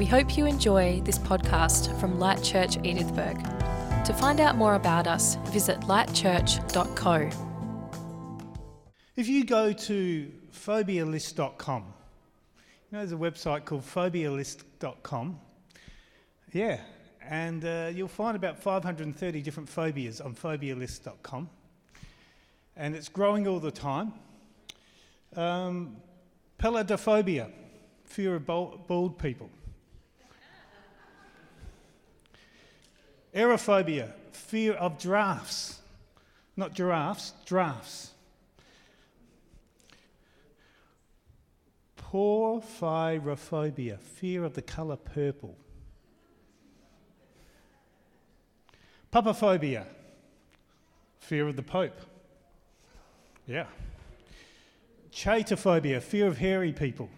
We hope you enjoy this podcast from Light Church Edithburgh. To find out more about us, visit lightchurch.co. If you go to phobialist.com, you know, there's a website called phobialist.com. Yeah, and uh, you'll find about 530 different phobias on phobialist.com. And it's growing all the time. Um, peladophobia, fear of bald people. Aerophobia, fear of drafts. Not giraffes, drafts. Porphyrophobia, fear of the colour purple. Papaphobia, fear of the Pope. Yeah. Chaetophobia, fear of hairy people.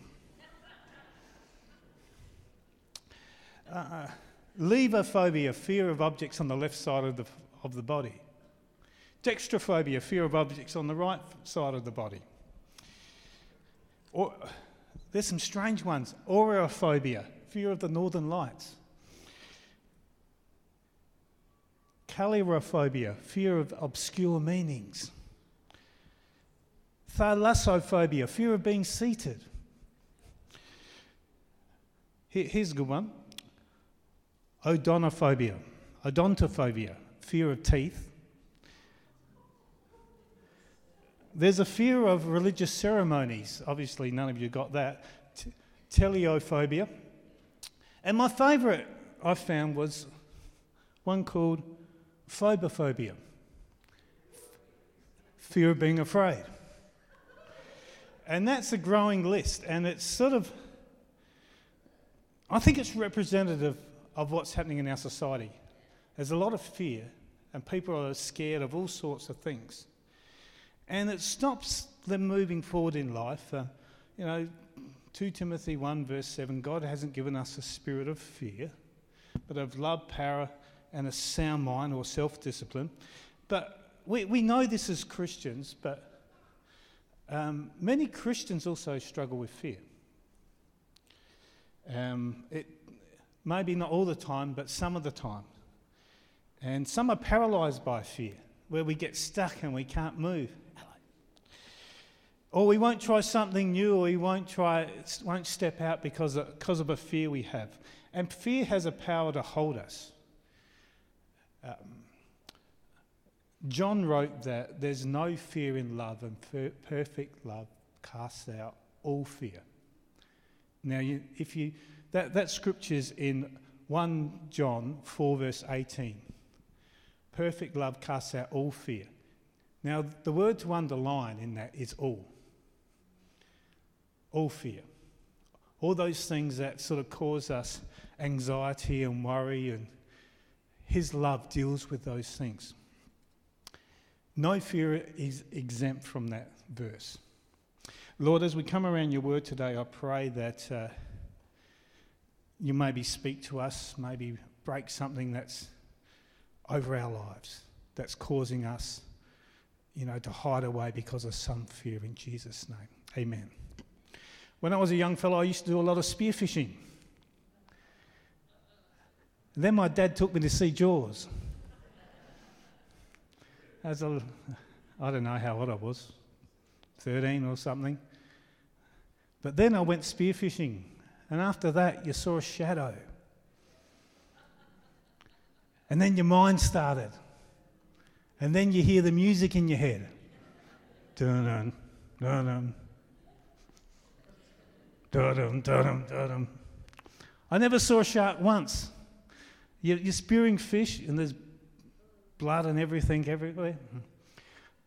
Uh, levophobia, fear of objects on the left side of the, of the body. Dextrophobia, fear of objects on the right side of the body. Or, there's some strange ones. Aurophobia, fear of the northern lights. Callirophobia, fear of obscure meanings. Thalassophobia, fear of being seated. Here's a good one Odontophobia, odontophobia, fear of teeth. There's a fear of religious ceremonies. Obviously, none of you got that. T- teleophobia. And my favourite I found was one called phobophobia fear of being afraid. And that's a growing list, and it's sort of, I think it's representative of what's happening in our society. There's a lot of fear, and people are scared of all sorts of things. And it stops them moving forward in life. Uh, you know, 2 Timothy 1, verse 7 God hasn't given us a spirit of fear, but of love, power, and a sound mind or self discipline. But we, we know this as Christians, but um, many Christians also struggle with fear. Um, it, maybe not all the time, but some of the time. And some are paralyzed by fear, where we get stuck and we can't move. Or we won't try something new, or we won't try, won't step out because of, because of a fear we have. And fear has a power to hold us. Um, John wrote that there's no fear in love, and per- perfect love casts out all fear. Now, you, if you that, that scripture's in 1 John 4, verse 18. Perfect love casts out all fear. Now, the word to underline in that is all. All fear. All those things that sort of cause us anxiety and worry, and His love deals with those things. No fear is exempt from that verse. Lord, as we come around your word today, I pray that. Uh, you maybe speak to us, maybe break something that's over our lives, that's causing us, you know, to hide away because of some fear in Jesus' name. Amen. When I was a young fellow, I used to do a lot of spearfishing. Then my dad took me to see Jaws. As a, I don't know how old I was, 13 or something. But then I went spearfishing and after that, you saw a shadow. And then your mind started. And then you hear the music in your head. Dun dun dun dun. Dun dun dun dun. I never saw a shark once. You're, you're spearing fish and there's blood and everything everywhere.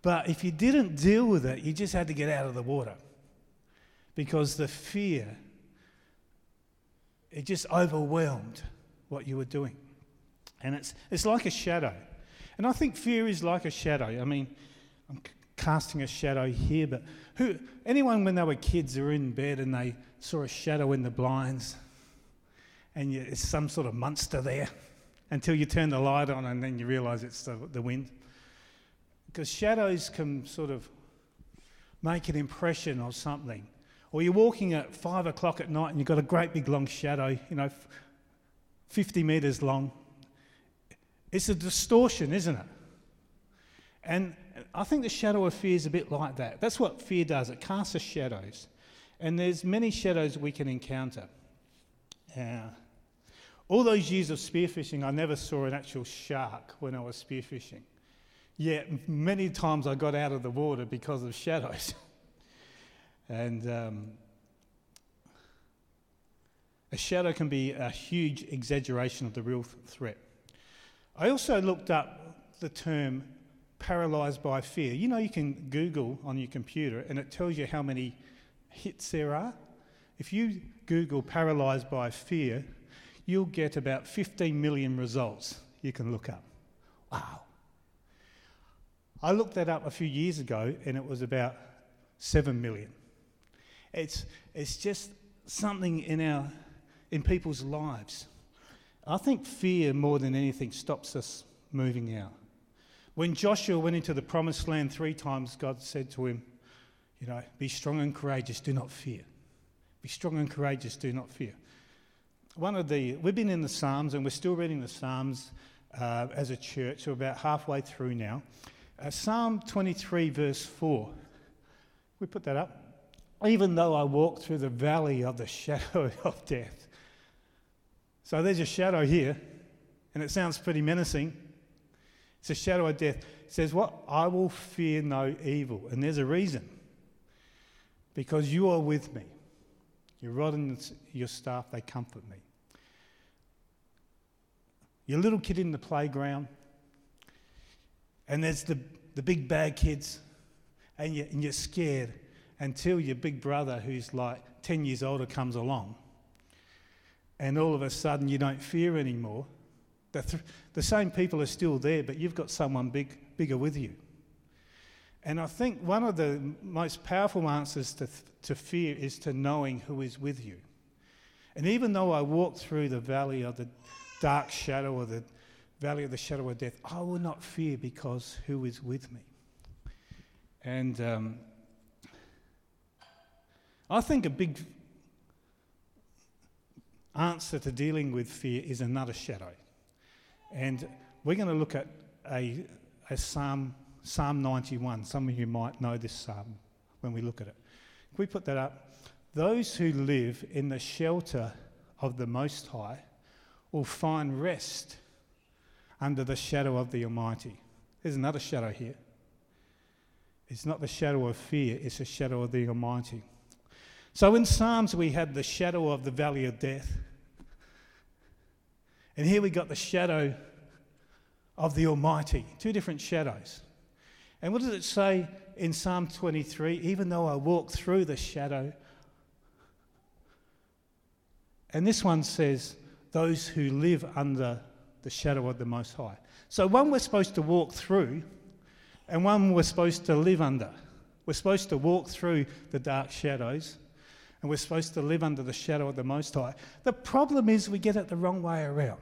But if you didn't deal with it, you just had to get out of the water because the fear it just overwhelmed what you were doing. And it's, it's like a shadow. And I think fear is like a shadow. I mean, I'm casting a shadow here, but who, anyone when they were kids are in bed and they saw a shadow in the blinds and you, it's some sort of monster there until you turn the light on and then you realise it's the, the wind. Because shadows can sort of make an impression of something Or you're walking at five o'clock at night and you've got a great big long shadow, you know, 50 metres long. It's a distortion, isn't it? And I think the shadow of fear is a bit like that. That's what fear does, it casts us shadows. And there's many shadows we can encounter. Uh, all those years of spearfishing, I never saw an actual shark when I was spearfishing. Yet many times I got out of the water because of shadows. and um, a shadow can be a huge exaggeration of the real threat. I also looked up the term paralyzed by fear. You know, you can Google on your computer and it tells you how many hits there are. If you Google paralyzed by fear, you'll get about 15 million results you can look up. Wow. I looked that up a few years ago and it was about 7 million. It's, it's just something in, our, in people's lives. I think fear more than anything stops us moving out. When Joshua went into the promised land three times, God said to him, You know, be strong and courageous, do not fear. Be strong and courageous, do not fear. One of the, we've been in the Psalms and we're still reading the Psalms uh, as a church, we're about halfway through now. Uh, Psalm 23, verse 4. We put that up. Even though I walk through the valley of the shadow of death. So there's a shadow here, and it sounds pretty menacing. It's a shadow of death. It says, What? I will fear no evil. And there's a reason. Because you are with me. Your rod and your staff, they comfort me. Your little kid in the playground, and there's the, the big bad kids, and, you, and you're scared until your big brother, who's like 10 years older, comes along. And all of a sudden, you don't fear anymore the, th- the same people are still there, but you've got someone big, bigger with you. And I think one of the most powerful answers to, th- to fear is to knowing who is with you. And even though I walk through the valley of the dark shadow or the valley of the shadow of death, I will not fear because who is with me. And um, I think a big answer to dealing with fear is another shadow. And we're going to look at a, a Psalm, Psalm 91. Some of you might know this psalm when we look at it. Can we put that up? Those who live in the shelter of the Most High will find rest under the shadow of the Almighty. There's another shadow here. It's not the shadow of fear, it's the shadow of the Almighty. So in Psalms, we had the shadow of the valley of death. And here we got the shadow of the Almighty, two different shadows. And what does it say in Psalm 23? Even though I walk through the shadow. And this one says, those who live under the shadow of the Most High. So one we're supposed to walk through, and one we're supposed to live under. We're supposed to walk through the dark shadows, and we're supposed to live under the shadow of the Most High. The problem is we get it the wrong way around.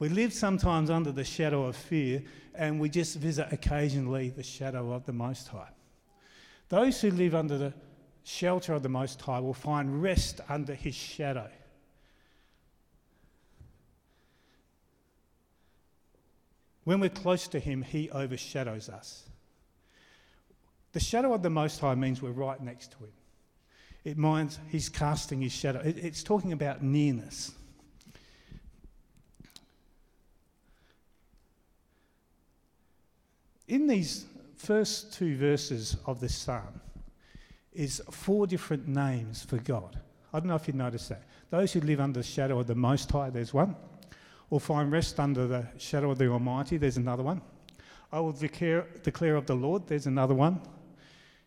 We live sometimes under the shadow of fear, and we just visit occasionally the shadow of the Most High. Those who live under the shelter of the Most High will find rest under His shadow. When we're close to Him, He overshadows us. The shadow of the Most High means we're right next to Him. It minds, He's casting His shadow. It's talking about nearness. in these first two verses of this psalm is four different names for God. I don't know if you noticed that. Those who live under the shadow of the Most High, there's one. Or find rest under the shadow of the Almighty, there's another one. I will declare, declare of the Lord, there's another one.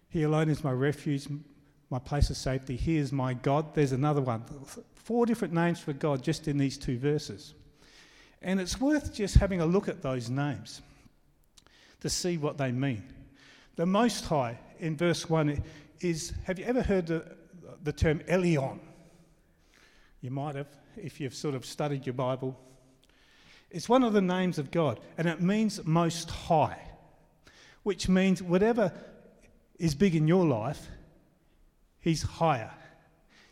He alone is my refuge, my place of safety. He is my God, there's another one. Four different names for God just in these two verses. And it's worth just having a look at those names to see what they mean. The Most High in verse 1 is have you ever heard the, the term Elyon? You might have if you've sort of studied your Bible. It's one of the names of God, and it means Most High, which means whatever is big in your life, He's higher.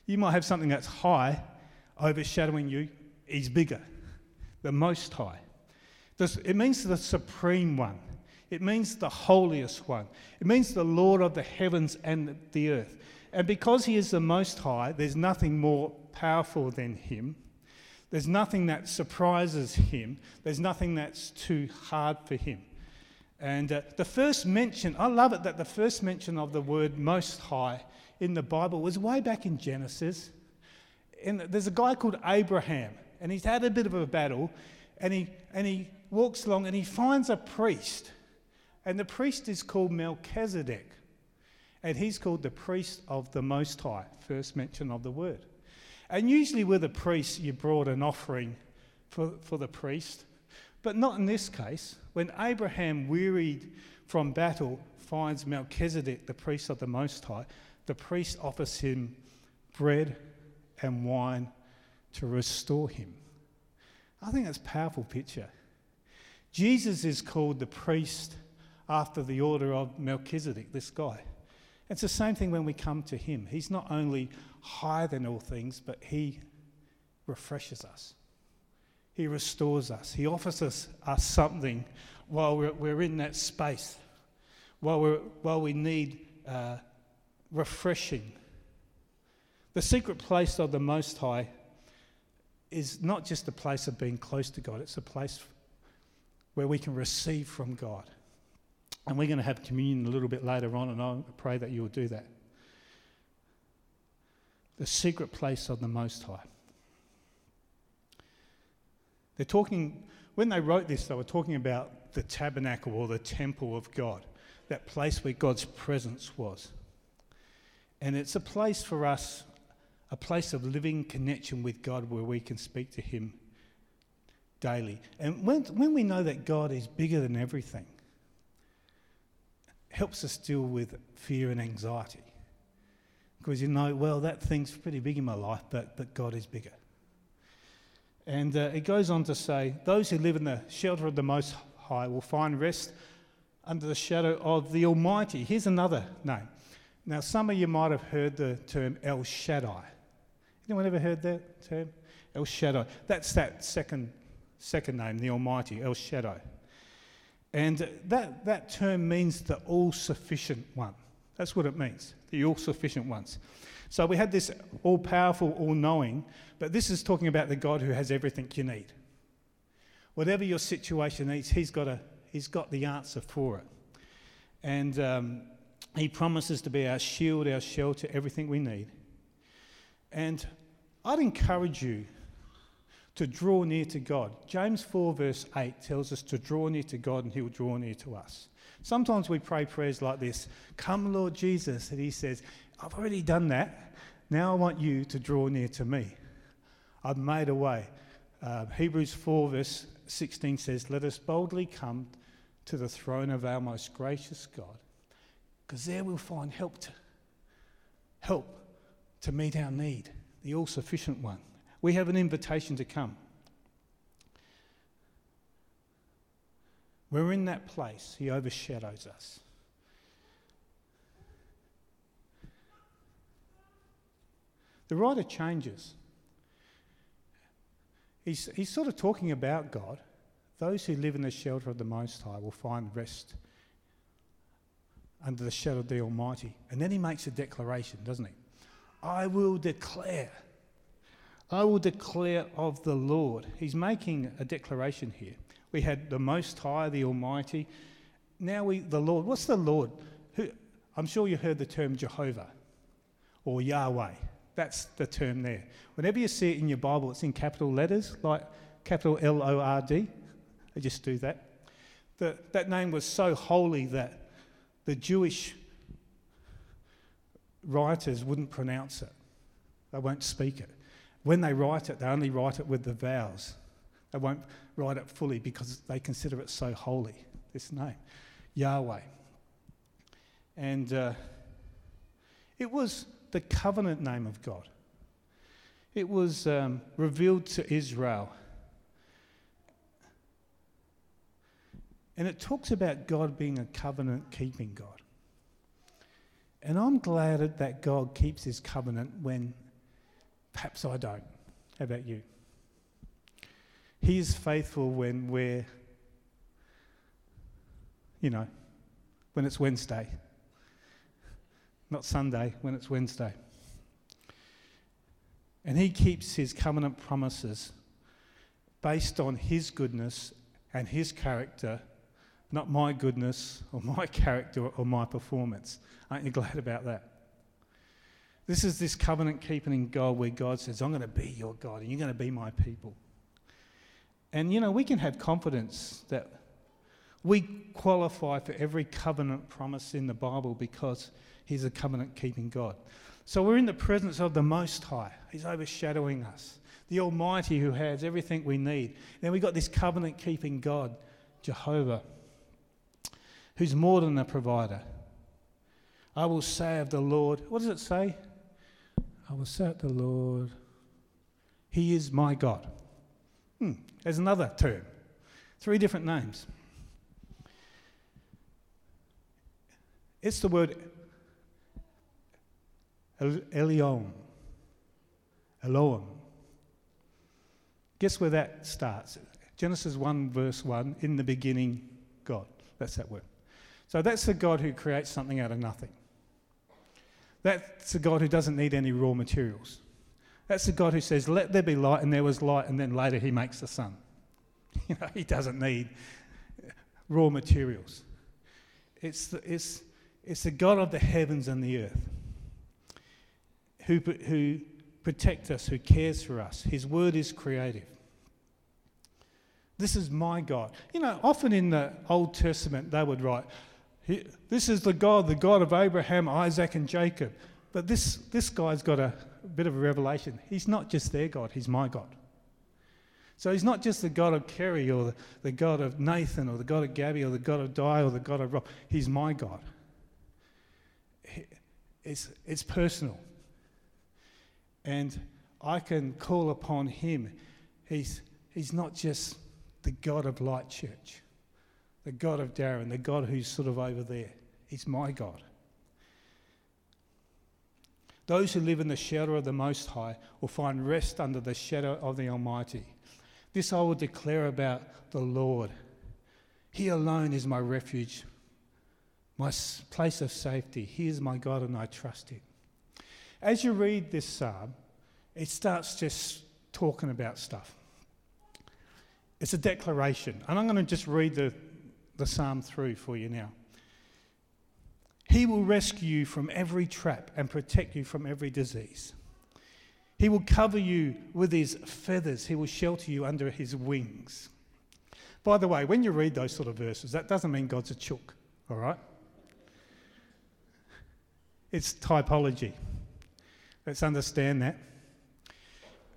You might have something that's high overshadowing you, He's bigger, the Most High. It means the Supreme One. It means the holiest one. It means the Lord of the heavens and the earth. And because he is the Most High, there's nothing more powerful than him. There's nothing that surprises him. There's nothing that's too hard for him. And uh, the first mention, I love it that the first mention of the word Most High in the Bible was way back in Genesis. And there's a guy called Abraham, and he's had a bit of a battle, and he, and he walks along and he finds a priest and the priest is called Melchizedek. And he's called the priest of the Most High, first mention of the word. And usually with a priest, you brought an offering for, for the priest. But not in this case. When Abraham, wearied from battle, finds Melchizedek, the priest of the Most High, the priest offers him bread and wine to restore him. I think that's a powerful picture. Jesus is called the priest after the order of Melchizedek, this guy. It's the same thing when we come to him. He's not only higher than all things, but he refreshes us. He restores us. He offers us, us something while we're, we're in that space, while, we're, while we need uh, refreshing. The secret place of the Most High is not just a place of being close to God, it's a place where we can receive from God. And we're going to have communion a little bit later on, and I pray that you'll do that. The secret place of the Most High. They're talking, when they wrote this, they were talking about the tabernacle or the temple of God, that place where God's presence was. And it's a place for us, a place of living connection with God where we can speak to Him daily. And when, when we know that God is bigger than everything, helps us deal with fear and anxiety. Because you know, well, that thing's pretty big in my life, but, but God is bigger. And uh, it goes on to say, Those who live in the shelter of the Most High will find rest under the shadow of the Almighty. Here's another name. Now, some of you might have heard the term El Shaddai. Anyone ever heard that term? El Shaddai. That's that second, second name, the Almighty, El Shaddai. And that, that term means the all sufficient one. That's what it means, the all sufficient ones. So we had this all powerful, all knowing, but this is talking about the God who has everything you need. Whatever your situation needs, he's got, a, he's got the answer for it. And um, he promises to be our shield, our shelter, everything we need. And I'd encourage you to draw near to God. James 4, verse 8 tells us to draw near to God and He will draw near to us. Sometimes we pray prayers like this Come, Lord Jesus. And He says, I've already done that. Now I want you to draw near to me. I've made a way. Uh, Hebrews 4, verse 16 says, Let us boldly come to the throne of our most gracious God, because there we'll find help to, help to meet our need, the all sufficient one we have an invitation to come. We're in that place, He overshadows us. The writer changes. He's, he's sort of talking about God. Those who live in the shelter of the Most High will find rest under the shadow of the Almighty. And then he makes a declaration, doesn't he? I will declare I will declare of the Lord. He's making a declaration here. We had the Most High, the Almighty. Now we, the Lord. What's the Lord? Who, I'm sure you heard the term Jehovah or Yahweh. That's the term there. Whenever you see it in your Bible, it's in capital letters, like capital L O R D. They just do that. The, that name was so holy that the Jewish writers wouldn't pronounce it, they won't speak it. When they write it, they only write it with the vowels. They won't write it fully because they consider it so holy, this name, Yahweh. And uh, it was the covenant name of God. It was um, revealed to Israel. And it talks about God being a covenant keeping God. And I'm glad that God keeps his covenant when perhaps I don't. How about you? He is faithful when we're, you know, when it's Wednesday. Not Sunday, when it's Wednesday. And he keeps his covenant promises based on his goodness and his character, not my goodness or my character or my performance. Aren't you glad about that? This is this covenant keeping God where God says, I'm going to be your God and you're going to be my people. And you know, we can have confidence that we qualify for every covenant promise in the Bible because He's a covenant keeping God. So we're in the presence of the Most High. He's overshadowing us, the Almighty who has everything we need. Then we've got this covenant keeping God, Jehovah, who's more than a provider. I will say of the Lord, what does it say? I will say of the Lord, He is my God. Hmm, there's another term, three different names. It's the word Elion. Elohim. Guess where that starts? Genesis 1, verse 1, in the beginning, God. That's that word. So that's the God who creates something out of nothing. That's the God who doesn't need any raw materials. That's the God who says, Let there be light, and there was light, and then later he makes the sun. You know, he doesn't need raw materials. It's the, it's, it's the God of the heavens and the earth who, who protects us, who cares for us. His word is creative. This is my God. You know, often in the Old Testament, they would write, This is the God, the God of Abraham, Isaac, and Jacob. But this, this guy's got a, a bit of a revelation. He's not just their God, he's my God. So he's not just the God of Kerry or the, the God of Nathan or the God of Gabby or the God of Di or the God of Rob. He's my God. It's, it's personal and I can call upon him. He's, he's not just the God of Light Church, the God of Darren, the God who's sort of over there. My God. Those who live in the shadow of the Most High will find rest under the shadow of the Almighty. This I will declare about the Lord. He alone is my refuge, my place of safety. He is my God, and I trust him. As you read this psalm, it starts just talking about stuff. It's a declaration. And I'm going to just read the, the psalm through for you now. He will rescue you from every trap and protect you from every disease. He will cover you with his feathers. He will shelter you under his wings. By the way, when you read those sort of verses, that doesn't mean God's a chook, all right? It's typology. Let's understand that.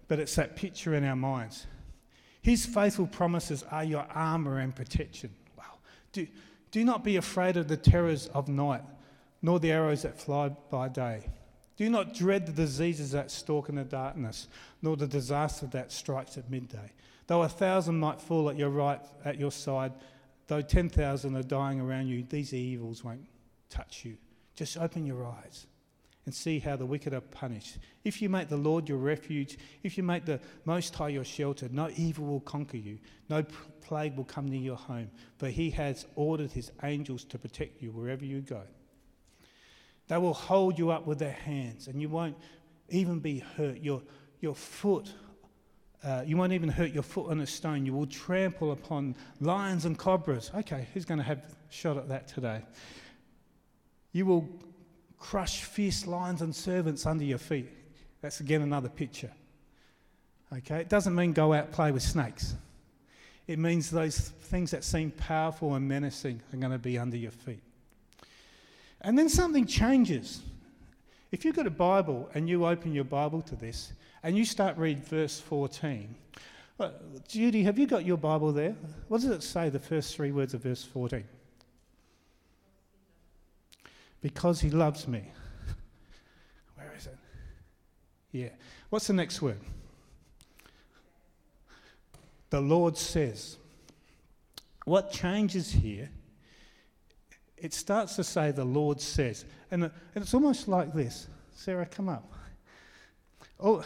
But it's that picture in our minds. His faithful promises are your armour and protection. Do, do not be afraid of the terrors of night, nor the arrows that fly by day. Do not dread the diseases that stalk in the darkness, nor the disaster that strikes at midday. Though a thousand might fall at your right, at your side, though 10,000 are dying around you, these evils won't touch you. Just open your eyes and see how the wicked are punished. If you make the Lord your refuge, if you make the Most High your shelter, no evil will conquer you, no plague will come near your home, for he has ordered his angels to protect you wherever you go. They will hold you up with their hands, and you won't even be hurt. Your, your foot, uh, you won't even hurt your foot on a stone. You will trample upon lions and cobras. Okay, who's going to have a shot at that today? You will crush fierce lions and servants under your feet. That's again another picture. Okay, it doesn't mean go out play with snakes. It means those things that seem powerful and menacing are going to be under your feet. And then something changes. If you've got a Bible and you open your Bible to this and you start read verse 14, well, Judy, have you got your Bible there? What does it say, the first three words of verse 14? Because he loves me. Where is it? Yeah. What's the next word? The Lord says. What changes here it starts to say, The Lord says. And, uh, and it's almost like this. Sarah, come up. Oh,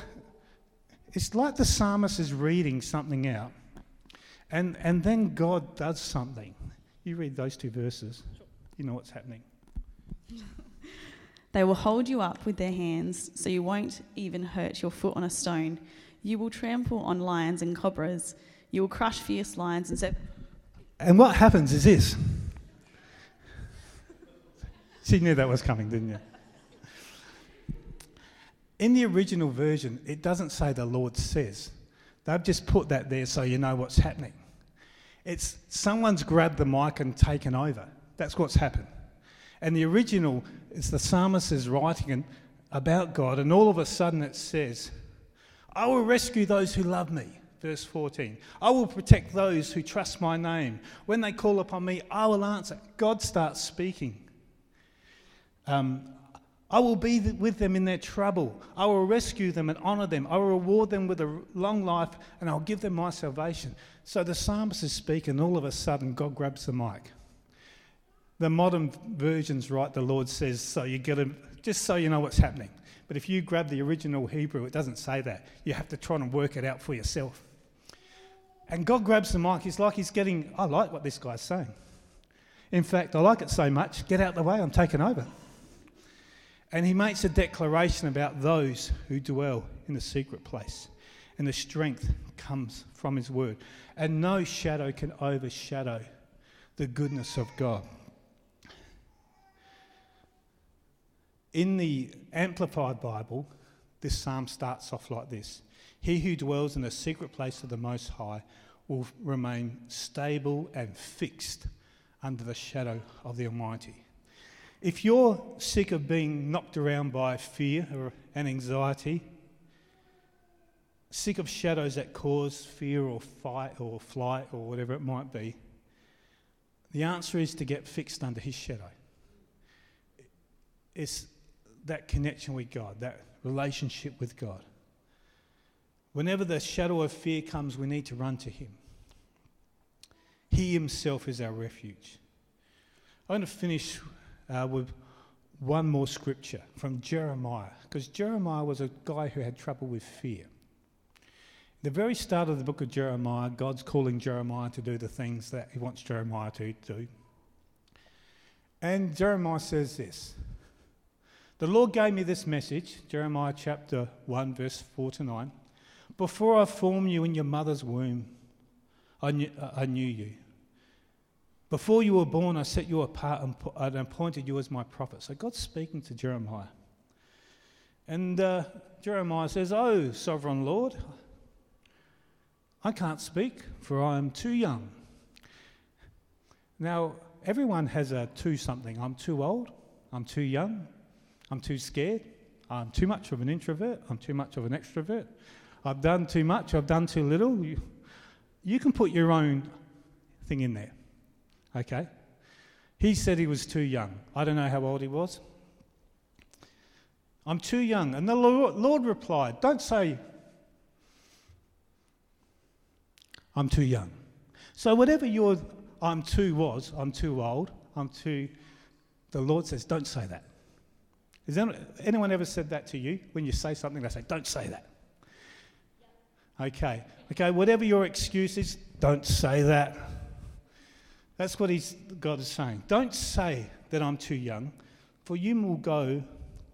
it's like the psalmist is reading something out, and, and then God does something. You read those two verses, you know what's happening. They will hold you up with their hands, so you won't even hurt your foot on a stone. You will trample on lions and cobras. You will crush fierce lions and set. And what happens is this. She knew that was coming, didn't you? In the original version, it doesn't say the Lord says. They've just put that there so you know what's happening. It's someone's grabbed the mic and taken over. That's what's happened. And the original is the psalmist is writing about God, and all of a sudden it says, I will rescue those who love me. Verse 14. I will protect those who trust my name. When they call upon me, I will answer. God starts speaking. Um, I will be with them in their trouble. I will rescue them and honor them. I will reward them with a long life and I'll give them my salvation. So the psalmist is speaking, and all of a sudden, God grabs the mic. The modern versions write, the Lord says, so you get them, just so you know what's happening. But if you grab the original Hebrew, it doesn't say that. You have to try and work it out for yourself. And God grabs the mic. He's like he's getting, I like what this guy's saying. In fact, I like it so much, get out the way, I'm taking over. And he makes a declaration about those who dwell in the secret place. And the strength comes from his word. And no shadow can overshadow the goodness of God. In the Amplified Bible, this psalm starts off like this He who dwells in the secret place of the Most High will remain stable and fixed under the shadow of the Almighty. If you're sick of being knocked around by fear and anxiety, sick of shadows that cause fear or fight or flight or whatever it might be, the answer is to get fixed under His shadow. It's that connection with God, that relationship with God. Whenever the shadow of fear comes, we need to run to Him. He Himself is our refuge. I'm going to finish uh, with one more scripture from Jeremiah, because Jeremiah was a guy who had trouble with fear. The very start of the book of Jeremiah, God's calling Jeremiah to do the things that He wants Jeremiah to do. And Jeremiah says this the Lord gave me this message, Jeremiah chapter 1, verse 4 to 9. Before I formed you in your mother's womb, I knew, I knew you. Before you were born, I set you apart and appointed you as my prophet. So God's speaking to Jeremiah. And uh, Jeremiah says, Oh, sovereign Lord, I can't speak, for I am too young. Now, everyone has a too something. I'm too old, I'm too young, I'm too scared. I'm too much of an introvert. I'm too much of an extrovert. I've done too much. I've done too little. You, you can put your own thing in there. Okay? He said he was too young. I don't know how old he was. I'm too young. And the Lord, Lord replied, Don't say, I'm too young. So, whatever your I'm too was, I'm too old, I'm too, the Lord says, Don't say that. Has anyone ever said that to you? When you say something, they say, don't say that. Okay. Okay, whatever your excuse is, don't say that. That's what he's, God is saying. Don't say that I'm too young, for you will go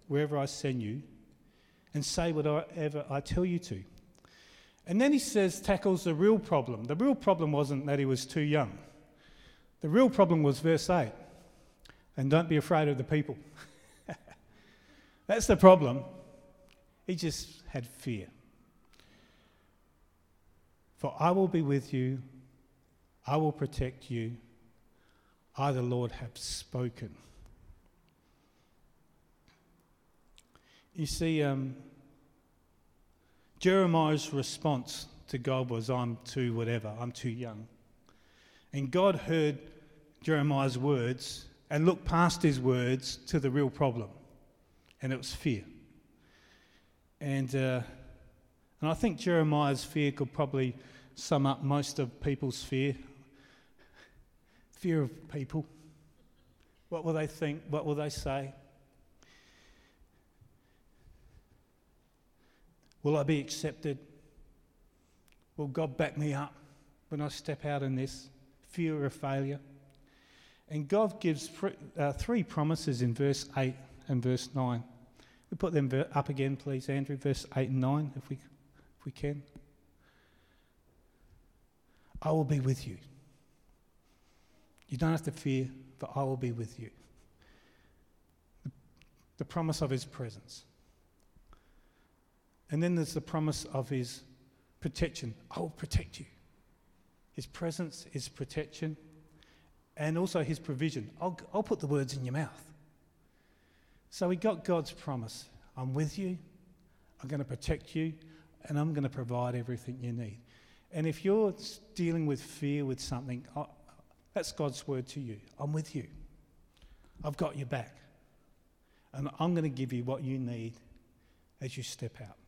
wherever I send you and say whatever I tell you to. And then he says, tackles the real problem. The real problem wasn't that he was too young, the real problem was verse 8 and don't be afraid of the people. That's the problem. He just had fear. For I will be with you, I will protect you. I, the Lord, have spoken. You see, um, Jeremiah's response to God was, I'm too whatever, I'm too young. And God heard Jeremiah's words and looked past his words to the real problem and it was fear. And, uh, and I think Jeremiah's fear could probably sum up most of people's fear fear of people. What will they think? What will they say? Will I be accepted? Will God back me up when I step out in this fear of failure? And God gives uh, three promises in verse 8 and verse 9. We put them up again, please, Andrew, verse 8 and 9, if we, if we can. I will be with you. You don't have to fear, for I will be with you. The, the promise of his presence. And then there's the promise of his protection. I will protect you. His presence, his protection, and also his provision. I'll, I'll put the words in your mouth. So we got God's promise I'm with you, I'm going to protect you, and I'm going to provide everything you need. And if you're dealing with fear with something, that's God's word to you. I'm with you. I've got your back. And I'm going to give you what you need as you step out.